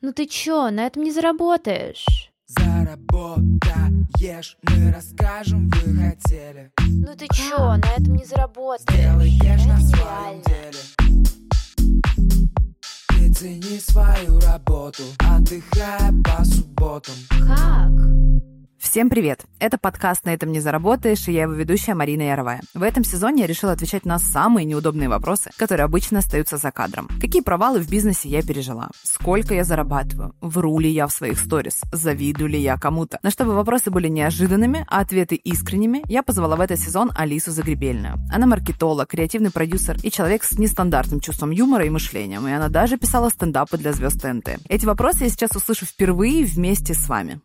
Ну ты чё, на этом не заработаешь? Заработаешь, мы расскажем, вы хотели Ну ты чё, на этом не заработаешь? Сделаешь на своем деле Ты цени свою работу, отдыхая по субботам Как? Всем привет! Это подкаст «На этом не заработаешь» и я его ведущая Марина Яровая. В этом сезоне я решила отвечать на самые неудобные вопросы, которые обычно остаются за кадром. Какие провалы в бизнесе я пережила? Сколько я зарабатываю? Вру ли я в своих сторис? Завидую ли я кому-то? Но чтобы вопросы были неожиданными, а ответы искренними, я позвала в этот сезон Алису Загребельную. Она маркетолог, креативный продюсер и человек с нестандартным чувством юмора и мышлением, и она даже писала стендапы для звезд ТНТ. Эти вопросы я сейчас услышу впервые вместе с вами.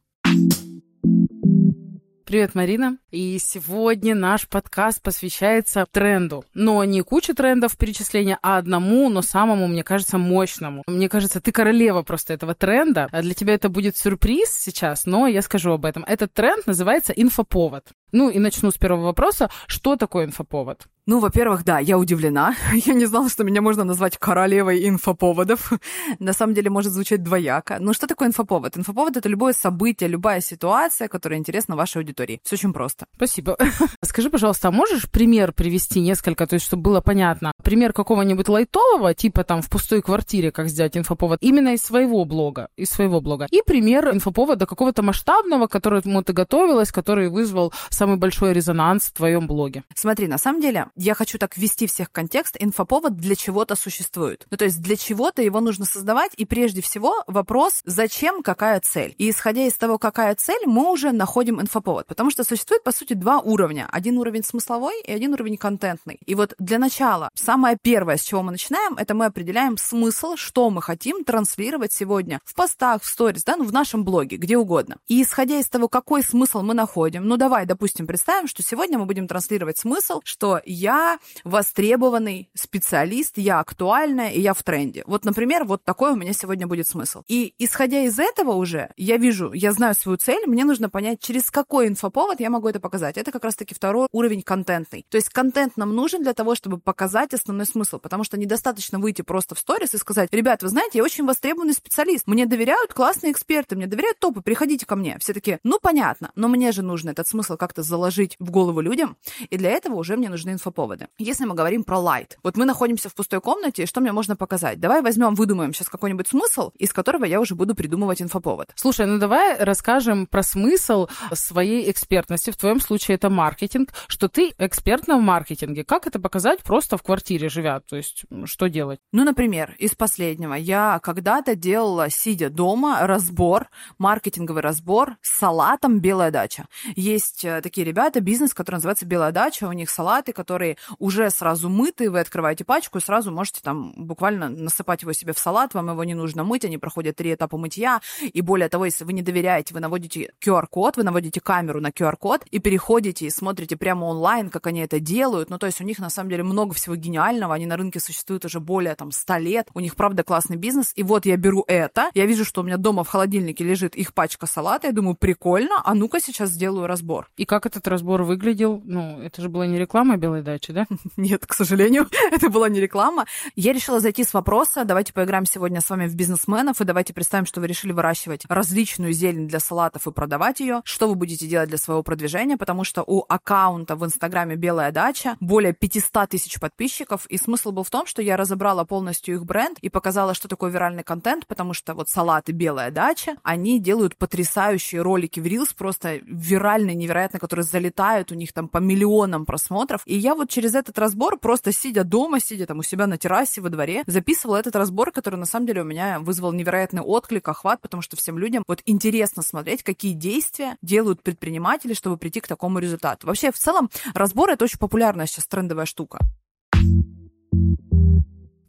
Привет, Марина. И сегодня наш подкаст посвящается тренду. Но не куче трендов перечисления, а одному, но самому, мне кажется, мощному. Мне кажется, ты королева просто этого тренда. А Для тебя это будет сюрприз сейчас, но я скажу об этом. Этот тренд называется инфоповод. Ну и начну с первого вопроса. Что такое инфоповод? Ну, во-первых, да, я удивлена. Я не знала, что меня можно назвать королевой инфоповодов. На самом деле может звучать двояко. Ну, что такое инфоповод? Инфоповод — это любое событие, любая ситуация, которая интересна вашей аудитории. Все очень просто. Спасибо. Скажи, пожалуйста, а можешь пример привести несколько, то есть, чтобы было понятно? Пример какого-нибудь лайтового, типа там в пустой квартире, как сделать инфоповод, именно из своего блога, из своего блога. И пример инфоповода какого-то масштабного, к которому ты готовилась, который вызвал самый большой резонанс в твоем блоге. Смотри, на самом деле, я хочу так ввести всех в контекст. Инфоповод для чего-то существует. Ну, то есть для чего-то его нужно создавать, и прежде всего вопрос, зачем, какая цель. И исходя из того, какая цель, мы уже находим инфоповод. Потому что существует, по сути, два уровня. Один уровень смысловой и один уровень контентный. И вот для начала, самое первое, с чего мы начинаем, это мы определяем смысл, что мы хотим транслировать сегодня в постах, в сторис, да, ну, в нашем блоге, где угодно. И исходя из того, какой смысл мы находим, ну, давай, допустим, представим, что сегодня мы будем транслировать смысл, что я востребованный специалист, я актуальная, и я в тренде. Вот, например, вот такой у меня сегодня будет смысл. И исходя из этого уже, я вижу, я знаю свою цель, мне нужно понять, через какой инфоповод я могу это показать. Это как раз-таки второй уровень контентный. То есть контент нам нужен для того, чтобы показать основной смысл, потому что недостаточно выйти просто в сторис и сказать, ребят, вы знаете, я очень востребованный специалист, мне доверяют классные эксперты, мне доверяют топы, приходите ко мне. Все таки ну понятно, но мне же нужно этот смысл как-то заложить в голову людям, и для этого уже мне нужны инфоповоды. Если мы говорим про лайт, вот мы находимся в пустой комнате, и что мне можно показать? Давай возьмем, выдумаем сейчас какой-нибудь смысл, из которого я уже буду придумывать инфоповод. Слушай, ну давай расскажем про смысл своей экспертности. В твоем случае это маркетинг, что ты экспертна в маркетинге. Как это показать просто в квартире живя? То есть что делать? Ну, например, из последнего. Я когда-то делала, сидя дома, разбор, маркетинговый разбор с салатом «Белая дача». Есть э, такие ребята, бизнес, который называется «Белая дача». У них салаты, которые уже сразу мыты. Вы открываете пачку и сразу можете там буквально насыпать его себе в салат. Вам его не нужно мыть. Они проходят три этапа мытья. И более того, если вы не доверяете, вы наводите QR-код, вы наводите камеру на QR-код и переходите и смотрите прямо онлайн, как они это делают. Ну, то есть у них на самом деле много всего гениального. Они на рынке существуют уже более там 100 лет. У них, правда, классный бизнес. И вот я беру это. Я вижу, что у меня дома в холодильнике лежит их пачка салата. Я думаю, прикольно. А ну-ка сейчас сделаю разбор. И как этот разбор выглядел? Ну, это же была не реклама белой дачи, да? Нет, к сожалению, это была не реклама. Я решила зайти с вопроса. Давайте поиграем сегодня с вами в бизнесменов. И давайте представим, что вы решили выращивать различную зелень для салатов и продавать ее. Что вы будете делать для своего продвижения? Потому что у аккаунта в Инстаграме «Белая дача» более 500 тысяч подписчиков. И смысл был в том, что я разобрала полностью их бренд и показала, что такое виральный контент, потому что вот салаты «Белая дача», они делают потрясающие ролики в Reels, просто виральные, невероятно, которые залетают, у них там по миллионам просмотров. И я вот через этот разбор, просто сидя дома, сидя там у себя на террасе во дворе, записывала этот разбор, который на самом деле у меня вызвал невероятный отклик, охват, потому что всем людям вот интересно смотреть, какие действия делают предприниматели, чтобы прийти к такому результату. Вообще, в целом, разбор — это очень популярная сейчас трендовая штука.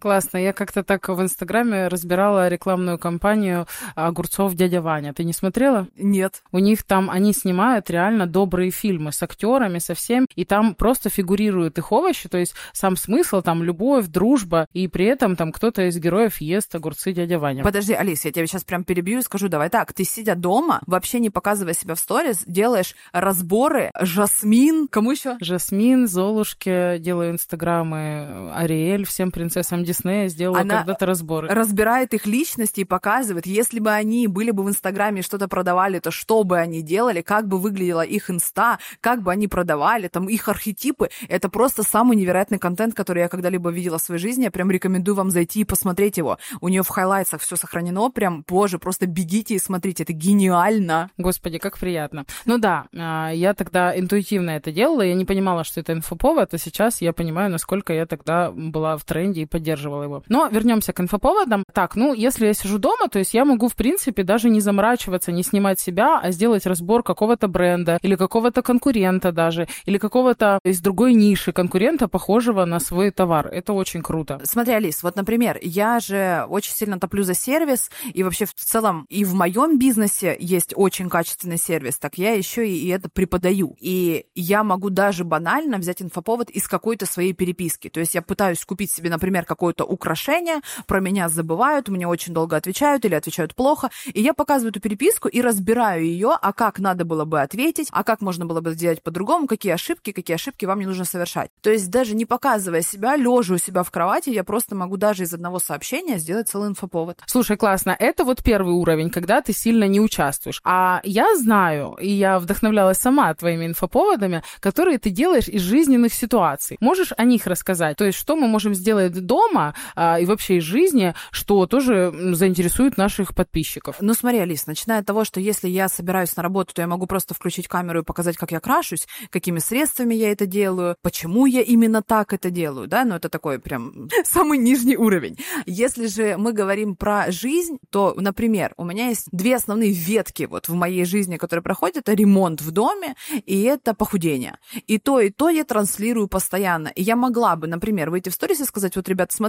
Классно. Я как-то так в Инстаграме разбирала рекламную кампанию огурцов дядя Ваня. Ты не смотрела? Нет. У них там, они снимают реально добрые фильмы с актерами, со всем, и там просто фигурируют их овощи, то есть сам смысл там любовь, дружба, и при этом там кто-то из героев ест огурцы дядя Ваня. Подожди, Алис, я тебя сейчас прям перебью и скажу, давай так, ты сидя дома, вообще не показывая себя в сторис, делаешь разборы Жасмин, кому еще? Жасмин, Золушке, делаю инстаграмы, Ариэль, всем принцессам Диснея сделала Она когда-то разборы. разбирает их личности и показывает, если бы они были бы в Инстаграме и что-то продавали, то что бы они делали, как бы выглядела их инста, как бы они продавали, там их архетипы. Это просто самый невероятный контент, который я когда-либо видела в своей жизни. Я прям рекомендую вам зайти и посмотреть его. У нее в хайлайтсах все сохранено, прям, боже, просто бегите и смотрите, это гениально. Господи, как приятно. Ну да, а, я тогда интуитивно это делала, я не понимала, что это инфоповод, а сейчас я понимаю, насколько я тогда была в тренде и поддерживала его. Но вернемся к инфоповодам. Так, ну, если я сижу дома, то есть я могу, в принципе, даже не заморачиваться, не снимать себя, а сделать разбор какого-то бренда или какого-то конкурента даже, или какого-то из другой ниши конкурента, похожего на свой товар. Это очень круто. Смотри, Алис, вот, например, я же очень сильно топлю за сервис, и вообще в целом и в моем бизнесе есть очень качественный сервис, так я еще и это преподаю. И я могу даже банально взять инфоповод из какой-то своей переписки. То есть я пытаюсь купить себе, например, какое-то украшение, про меня забывают, мне очень долго отвечают или отвечают плохо, и я показываю эту переписку и разбираю ее, а как надо было бы ответить, а как можно было бы сделать по-другому, какие ошибки, какие ошибки вам не нужно совершать. То есть даже не показывая себя, лежа у себя в кровати, я просто могу даже из одного сообщения сделать целый инфоповод. Слушай, классно. Это вот первый уровень, когда ты сильно не участвуешь. А я знаю, и я вдохновлялась сама твоими инфоповодами, которые ты делаешь из жизненных ситуаций. Можешь о них рассказать? То есть, что мы можем сделать дома а, и вообще из жизни, что тоже заинтересует наших подписчиков? Ну смотри, Алис, начиная от того, что если я собираюсь на работу, то я могу просто включить камеру и показать, как я крашусь, какими средствами я это делаю, почему я именно так это делаю, да, ну это такой прям самый нижний уровень. Если же мы говорим про жизнь, то, например, у меня есть две основные ветки вот в моей жизни, которые проходят, это ремонт в доме и это похудение. И то, и то я транслирую постоянно. И я могла бы, например, выйти в сторис и сказать, вот, ребята, смотрите,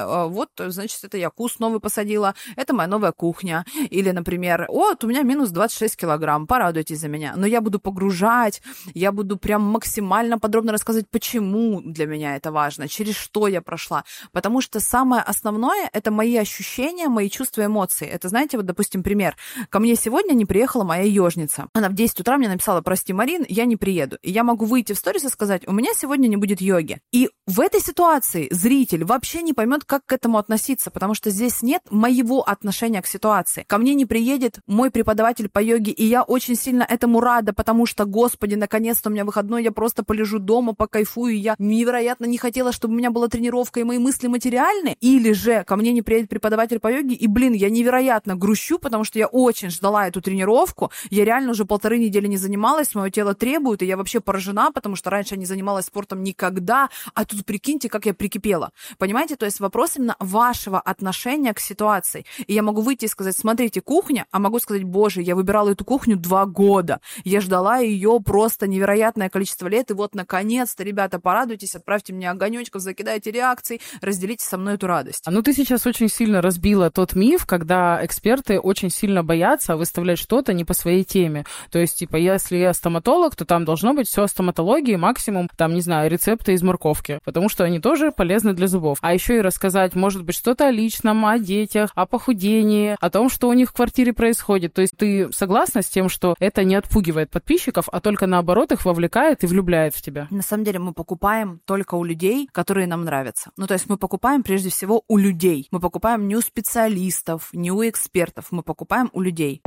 э, вот, значит, это я куст новый посадила, это моя новая кухня. Или, например, вот, у меня минус 26 килограмм, порадуйтесь за меня. Но я буду погружать, я буду прям максимально подробно рассказывать, почему для меня это важно, через что я прошла. Потому что самое основное — это мои ощущения, мои чувства, эмоции. Это, знаете, вот, допустим, пример. Ко мне сегодня не приехала моя ежница. Она в 10 утра мне написала, прости, Марин, я не приеду. И я могу выйти в сторис и сказать, у меня сегодня не будет йоги. И в этой ситуации зритель вообще не поймет, как к этому относиться, потому что здесь нет моего отношения к ситуации. Ко мне не приедет мой преподаватель по йоге, и я очень сильно этому рада, потому что, господи, наконец-то у меня выходной, я просто полежу дома, покайфую, я невероятно не хотела, чтобы у меня была тренировка, и мои мысли материальны. Или же ко мне не приедет преподаватель по йоге, и, блин, я невероятно грущу, потому что я очень ждала эту тренировку, я реально уже полторы недели не занималась, мое тело требует, и я вообще поражена, потому что раньше я не занималась спортом никогда, а тут прикиньте, как я прикипела. Понимаете? То есть вопрос именно вашего отношения к ситуации. И я могу выйти и сказать, смотрите, кухня, а могу сказать, боже, я выбирала эту кухню два года. Я ждала ее просто невероятное количество лет, и вот, наконец-то, ребята, порадуйтесь, отправьте мне огонечков, закидайте реакции, разделите со мной эту радость. Ну, ты сейчас очень сильно разбила тот миф, когда эксперты очень сильно боятся выставлять что-то не по своей теме. То есть, типа, если я стоматолог, то там должно быть все о стоматологии, максимум, там, не знаю, рецепты из морковки, потому что они тоже полезны для зубов. А еще и рассказать, может быть, что-то о личном, о детях, о похудении, о том, что у них в квартире происходит. То есть ты согласна с тем, что это не отпугивает подписчиков, а только наоборот их вовлекает и влюбляет в тебя? На самом деле мы покупаем только у людей, которые нам нравятся. Ну, то есть мы покупаем прежде всего у людей. Мы покупаем не у специалистов, не у экспертов. Мы покупаем у людей.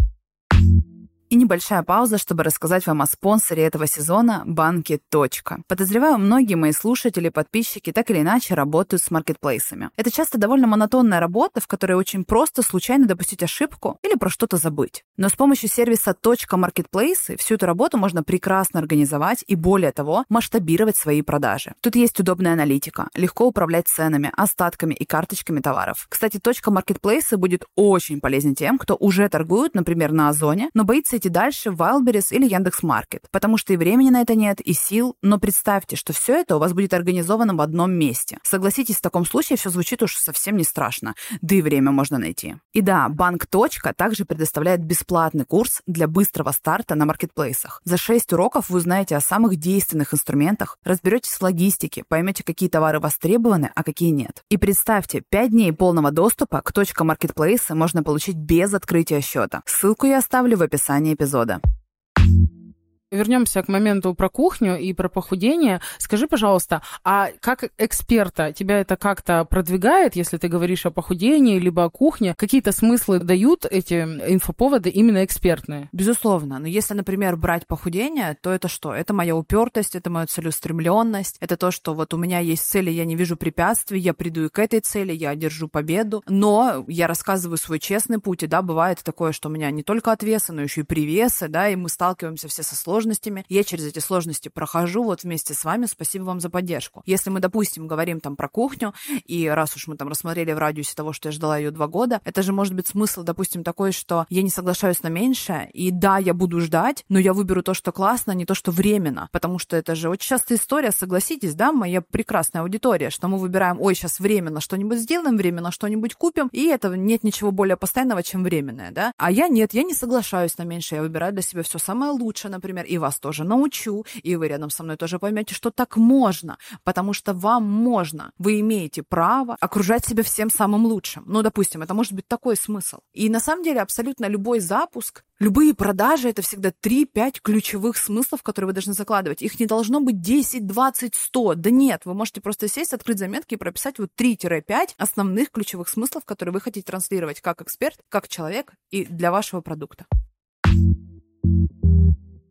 И небольшая пауза, чтобы рассказать вам о спонсоре этого сезона – банке «Точка». Подозреваю, многие мои слушатели, подписчики так или иначе работают с маркетплейсами. Это часто довольно монотонная работа, в которой очень просто случайно допустить ошибку или про что-то забыть. Но с помощью сервиса «Точка маркетплейсы» всю эту работу можно прекрасно организовать и, более того, масштабировать свои продажи. Тут есть удобная аналитика, легко управлять ценами, остатками и карточками товаров. Кстати, «Точка маркетплейсы» будет очень полезен тем, кто уже торгует, например, на Озоне, но боится идти дальше в Wildberries или Яндекс.Маркет, потому что и времени на это нет, и сил, но представьте, что все это у вас будет организовано в одном месте. Согласитесь, в таком случае все звучит уж совсем не страшно, да и время можно найти. И да, банк Точка также предоставляет бесплатный курс для быстрого старта на маркетплейсах. За 6 уроков вы узнаете о самых действенных инструментах, разберетесь в логистике, поймете, какие товары востребованы, а какие нет. И представьте, 5 дней полного доступа к Точка можно получить без открытия счета. Ссылку я оставлю в описании эпизода. Вернемся к моменту про кухню и про похудение. Скажи, пожалуйста, а как эксперта тебя это как-то продвигает, если ты говоришь о похудении либо о кухне? Какие-то смыслы дают эти инфоповоды именно экспертные? Безусловно. Но если, например, брать похудение, то это что? Это моя упертость, это моя целеустремленность, это то, что вот у меня есть цели, я не вижу препятствий, я приду и к этой цели, я одержу победу. Но я рассказываю свой честный путь, и да, бывает такое, что у меня не только отвесы, но еще и привесы, да, и мы сталкиваемся все со сложностями. Я через эти сложности прохожу вот вместе с вами. Спасибо вам за поддержку. Если мы, допустим, говорим там про кухню, и раз уж мы там рассмотрели в радиусе того, что я ждала ее два года, это же может быть смысл, допустим, такой, что я не соглашаюсь на меньшее, и да, я буду ждать, но я выберу то, что классно, а не то, что временно, потому что это же очень частая история, согласитесь, да, моя прекрасная аудитория, что мы выбираем, ой, сейчас временно что-нибудь сделаем, временно что-нибудь купим, и это нет ничего более постоянного, чем временное, да. А я нет, я не соглашаюсь на меньше, я выбираю для себя все самое лучшее, например, и вас тоже научу, и вы рядом со мной тоже поймете, что так можно, потому что вам можно, вы имеете право окружать себя всем самым лучшим. Ну, допустим, это может быть такой смысл. И на самом деле абсолютно любой запуск, любые продажи — это всегда 3-5 ключевых смыслов, которые вы должны закладывать. Их не должно быть 10, 20, 100. Да нет, вы можете просто сесть, открыть заметки и прописать вот 3-5 основных ключевых смыслов, которые вы хотите транслировать как эксперт, как человек и для вашего продукта.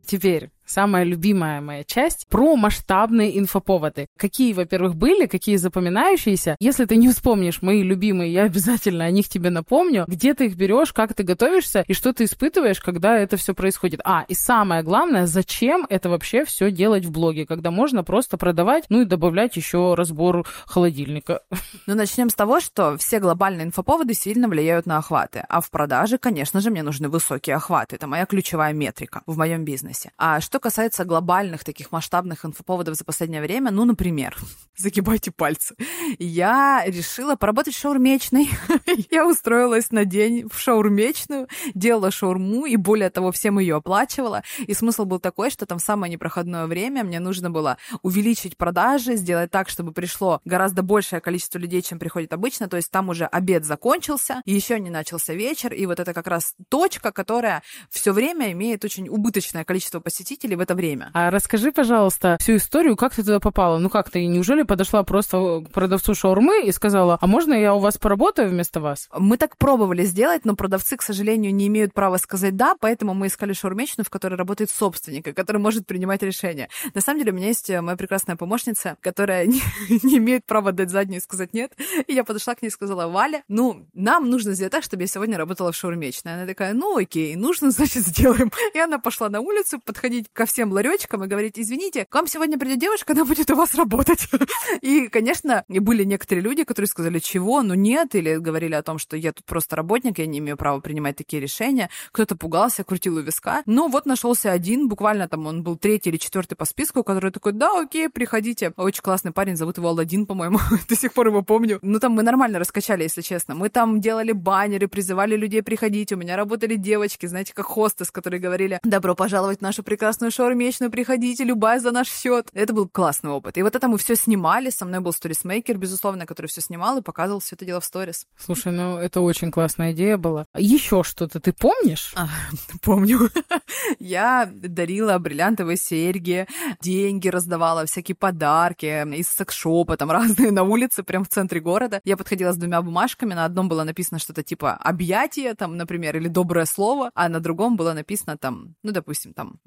te ver. Самая любимая моя часть, про масштабные инфоповоды. Какие, во-первых, были, какие запоминающиеся. Если ты не вспомнишь мои любимые, я обязательно о них тебе напомню. Где ты их берешь, как ты готовишься и что ты испытываешь, когда это все происходит. А, и самое главное, зачем это вообще все делать в блоге, когда можно просто продавать, ну и добавлять еще разбор холодильника. Ну, начнем с того, что все глобальные инфоповоды сильно влияют на охваты. А в продаже, конечно же, мне нужны высокие охваты. Это моя ключевая метрика в моем бизнесе. А что касается глобальных таких масштабных инфоповодов за последнее время, ну, например, загибайте пальцы. Я решила поработать шаурмечной. Я устроилась на день в шаурмечную, делала шаурму, и более того, всем ее оплачивала. И смысл был такой, что там в самое непроходное время мне нужно было увеличить продажи, сделать так, чтобы пришло гораздо большее количество людей, чем приходит обычно. То есть там уже обед закончился, еще не начался вечер, и вот это как раз точка, которая все время имеет очень убыточное количество посетителей в это время. А расскажи, пожалуйста, всю историю, как ты туда попала? Ну как ты, неужели подошла просто к продавцу шаурмы и сказала, а можно я у вас поработаю вместо вас? Мы так пробовали сделать, но продавцы, к сожалению, не имеют права сказать «да», поэтому мы искали шаурмечную, в которой работает собственник, и который может принимать решения. На самом деле, у меня есть моя прекрасная помощница, которая не, не имеет права дать заднюю и сказать «нет». И я подошла к ней и сказала «Валя, ну, нам нужно сделать так, чтобы я сегодня работала в шаурмечной». Она такая «ну окей, нужно, значит, сделаем». И она пошла на улицу подходить ко всем ларечкам и говорить «извините, к вам сегодня придет девушка, она будет у вас работать». И, конечно, были некоторые люди, которые сказали «чего? Ну нет», или говорили о том, что я тут просто работник, я не имею права принимать такие решения. Кто-то пугался, крутил у виска. Ну вот нашелся один, буквально там он был третий или четвертый по списку, который такой «да, окей, приходите». Очень классный парень, зовут его Алладин, по-моему, до сих пор его помню. Ну там мы нормально раскачали, если честно. Мы там делали баннеры, призывали людей приходить. У меня работали девочки, знаете, как хостес, которые говорили «добро пожаловать в нашу прекрасную шаурмечную, приходите, любая за наш счет». Это был классный опыт. И вот это мы все снимали. Со мной был сторисмейкер, безусловно, который все снимал и показывал все это дело в сторис. Слушай, ну это очень классная идея была. Еще что-то ты помнишь? А, помню. Я дарила бриллиантовые серьги, деньги раздавала, всякие подарки из секс-шопа, там разные на улице, прям в центре города. Я подходила с двумя бумажками, на одном было написано что-то типа объятие, там, например, или доброе слово, а на другом было написано там, ну, допустим, там,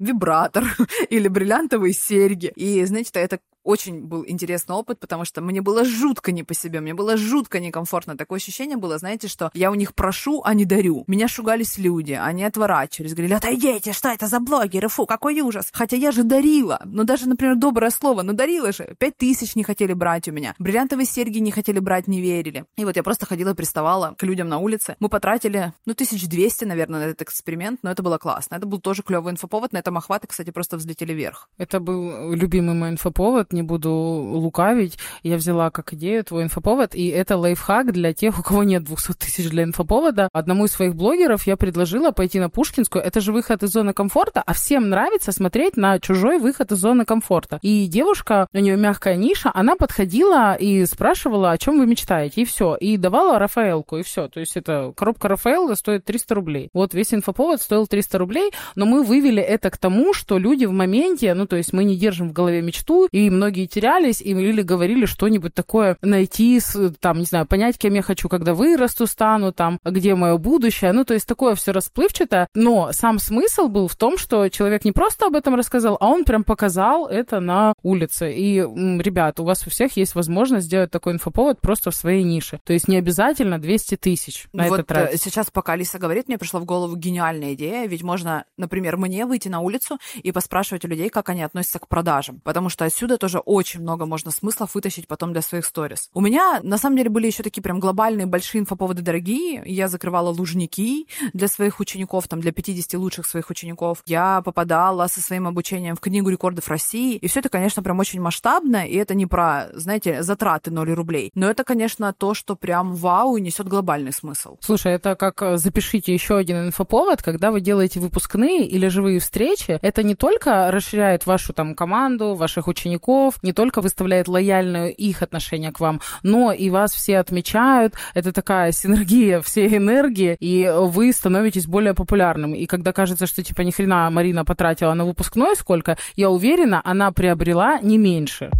вибратор или бриллиантовые серьги. И, знаете, это очень был интересный опыт, потому что мне было жутко не по себе, мне было жутко некомфортно. Такое ощущение было, знаете, что я у них прошу, а не дарю. Меня шугались люди, они отворачивались, говорили, отойдите, что это за блогеры, фу, какой ужас. Хотя я же дарила. Ну, даже, например, доброе слово, ну, дарила же. Пять тысяч не хотели брать у меня. Бриллиантовые серьги не хотели брать, не верили. И вот я просто ходила, приставала к людям на улице. Мы потратили, ну, тысяч двести, наверное, на этот эксперимент, но это было классно. Это был тоже клевый инфоповод. На этом охваты, кстати, просто взлетели вверх. Это был любимый мой инфоповод не буду лукавить, я взяла как идею твой инфоповод, и это лайфхак для тех, у кого нет 200 тысяч для инфоповода. Одному из своих блогеров я предложила пойти на Пушкинскую. Это же выход из зоны комфорта, а всем нравится смотреть на чужой выход из зоны комфорта. И девушка, у нее мягкая ниша, она подходила и спрашивала, о чем вы мечтаете, и все. И давала Рафаэлку, и все. То есть это коробка Рафаэлла стоит 300 рублей. Вот весь инфоповод стоил 300 рублей, но мы вывели это к тому, что люди в моменте, ну то есть мы не держим в голове мечту, и многие терялись, и или говорили что-нибудь такое найти, там, не знаю, понять, кем я хочу, когда вырасту, стану, там, где мое будущее. Ну, то есть такое все расплывчато. Но сам смысл был в том, что человек не просто об этом рассказал, а он прям показал это на улице. И, ребят, у вас у всех есть возможность сделать такой инфоповод просто в своей нише. То есть не обязательно 200 тысяч на вот это тратить. э, сейчас, пока Алиса говорит, мне пришла в голову гениальная идея, ведь можно, например, мне выйти на улицу и поспрашивать у людей, как они относятся к продажам, потому что отсюда тоже очень много можно смыслов вытащить потом для своих сторис. У меня, на самом деле, были еще такие прям глобальные большие инфоповоды дорогие. Я закрывала лужники для своих учеников, там, для 50 лучших своих учеников. Я попадала со своим обучением в Книгу рекордов России. И все это, конечно, прям очень масштабно, и это не про, знаете, затраты 0 рублей. Но это, конечно, то, что прям вау и несет глобальный смысл. Слушай, это как э, запишите еще один инфоповод, когда вы делаете выпускные или живые встречи, это не только расширяет вашу там команду, ваших учеников, не только выставляет лояльное их отношение к вам, но и вас все отмечают, это такая синергия всей энергии, и вы становитесь более популярным. И когда кажется, что типа ни хрена Марина потратила на выпускной сколько, я уверена, она приобрела не меньше.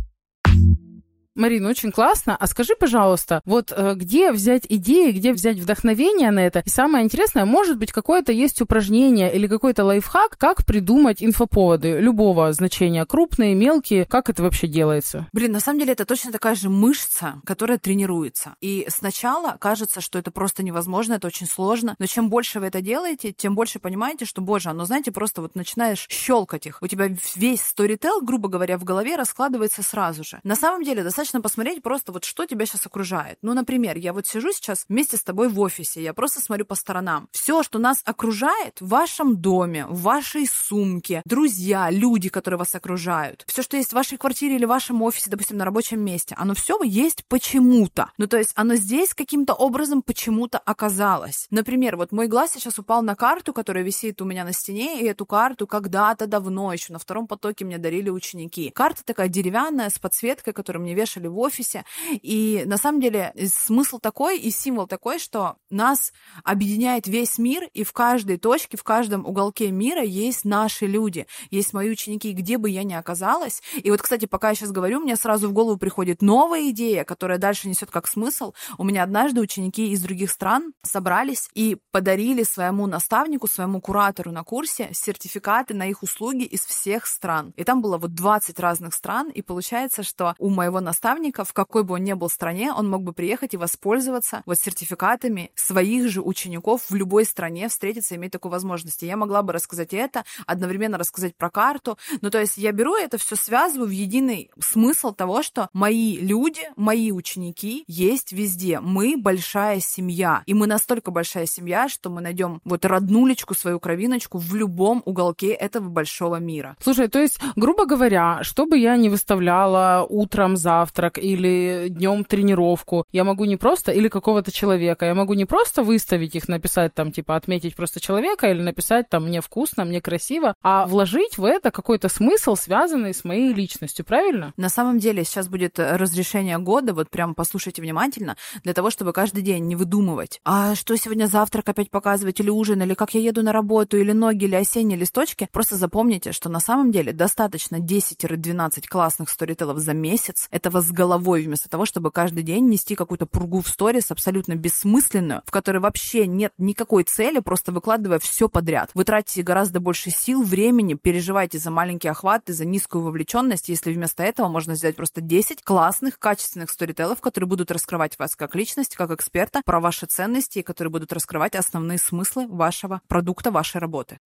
Марина, очень классно. А скажи, пожалуйста, вот э, где взять идеи, где взять вдохновение на это? И самое интересное, может быть, какое-то есть упражнение или какой-то лайфхак, как придумать инфоповоды любого значения, крупные, мелкие, как это вообще делается? Блин, на самом деле это точно такая же мышца, которая тренируется. И сначала кажется, что это просто невозможно, это очень сложно, но чем больше вы это делаете, тем больше понимаете, что, боже, оно, знаете, просто вот начинаешь щелкать их. У тебя весь сторител, грубо говоря, в голове раскладывается сразу же. На самом деле, достаточно посмотреть просто вот что тебя сейчас окружает. Ну, например, я вот сижу сейчас вместе с тобой в офисе, я просто смотрю по сторонам. Все, что нас окружает в вашем доме, в вашей сумке, друзья, люди, которые вас окружают, все, что есть в вашей квартире или в вашем офисе, допустим, на рабочем месте, оно все есть почему-то. Ну, то есть оно здесь каким-то образом почему-то оказалось. Например, вот мой глаз сейчас упал на карту, которая висит у меня на стене, и эту карту когда-то давно еще на втором потоке мне дарили ученики. Карта такая деревянная с подсветкой, которую мне вешали в офисе. И на самом деле смысл такой и символ такой, что нас объединяет весь мир, и в каждой точке, в каждом уголке мира есть наши люди, есть мои ученики, где бы я ни оказалась. И вот, кстати, пока я сейчас говорю, мне сразу в голову приходит новая идея, которая дальше несет как смысл. У меня однажды ученики из других стран собрались и подарили своему наставнику, своему куратору на курсе сертификаты на их услуги из всех стран. И там было вот 20 разных стран, и получается, что у моего наставника, в какой бы он ни был стране, он мог бы приехать и воспользоваться вот сертификатами своих же учеников в любой стране, встретиться, иметь такую возможность. И я могла бы рассказать это, одновременно рассказать про карту. Ну, то есть я беру это все, связываю в единый смысл того, что мои люди, мои ученики есть везде. Мы большая семья. И мы настолько большая семья, что мы найдем вот роднулечку, свою кровиночку в любом уголке этого большого мира. Слушай, то есть, грубо говоря, что бы я не выставляла утром завтрак или днем тренировку, я могу не просто, или какого-то человека, я могу не просто выставить их, написать там, типа, отметить просто человека или написать там, мне вкусно, мне красиво, а вложить в это какой-то смысл, связанный с моей личностью, правильно? На самом деле сейчас будет разрешение года, вот прям послушайте внимательно, для того, чтобы каждый день не выдумывать, а что сегодня завтрак опять показывать, или ужин, или как я еду на работу, или ноги, или осенние листочки. Просто запомните, что на самом деле достаточно 10-12 классных сторителлов за месяц, этого с головой, вместо того, чтобы каждый день нести какую-то пургу в сторис абсолютно бессмысленную, в которой вообще нет никакой цели, просто выкладывая все подряд. Вы тратите гораздо больше сил, времени, переживаете за маленькие охваты, за низкую вовлеченность, если вместо этого можно сделать просто 10 классных, качественных сторителлов, которые будут раскрывать вас как личность, как эксперта, про ваши ценности, и которые будут раскрывать основные смыслы вашего продукта, вашей работы.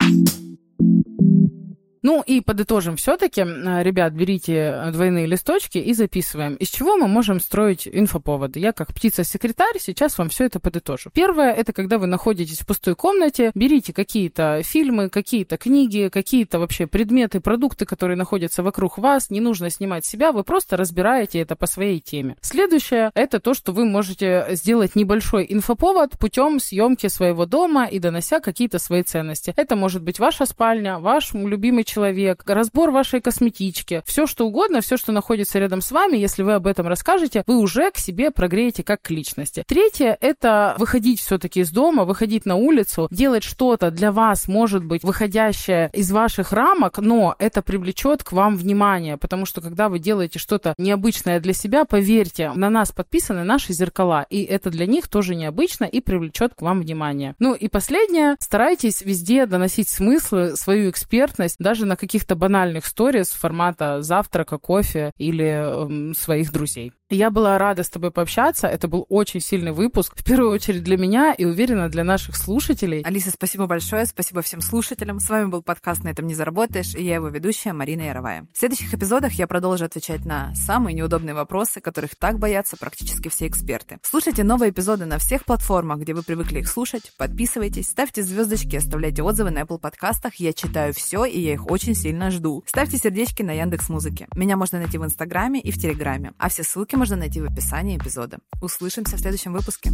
Ну и подытожим все-таки, ребят, берите двойные листочки и записываем, из чего мы можем строить инфоповоды. Я как птица-секретарь сейчас вам все это подытожу. Первое, это когда вы находитесь в пустой комнате, берите какие-то фильмы, какие-то книги, какие-то вообще предметы, продукты, которые находятся вокруг вас, не нужно снимать себя, вы просто разбираете это по своей теме. Следующее, это то, что вы можете сделать небольшой инфоповод путем съемки своего дома и донося какие-то свои ценности. Это может быть ваша спальня, ваш любимый человек, разбор вашей косметички, все что угодно, все, что находится рядом с вами, если вы об этом расскажете, вы уже к себе прогреете как к личности. Третье – это выходить все-таки из дома, выходить на улицу, делать что-то для вас, может быть, выходящее из ваших рамок, но это привлечет к вам внимание, потому что когда вы делаете что-то необычное для себя, поверьте, на нас подписаны наши зеркала, и это для них тоже необычно и привлечет к вам внимание. Ну и последнее, старайтесь везде доносить смыслы, свою экспертность, даже на каких-то банальных сторис формата завтрака, кофе или э, своих друзей. Я была рада с тобой пообщаться. Это был очень сильный выпуск. В первую очередь для меня и, уверена, для наших слушателей. Алиса, спасибо большое. Спасибо всем слушателям. С вами был подкаст «На этом не заработаешь» и я его ведущая Марина Яровая. В следующих эпизодах я продолжу отвечать на самые неудобные вопросы, которых так боятся практически все эксперты. Слушайте новые эпизоды на всех платформах, где вы привыкли их слушать. Подписывайтесь, ставьте звездочки, оставляйте отзывы на Apple подкастах. Я читаю все, и я их очень сильно жду. Ставьте сердечки на Яндекс Музыке. Меня можно найти в Инстаграме и в Телеграме. А все ссылки можно найти в описании эпизода. Услышимся в следующем выпуске.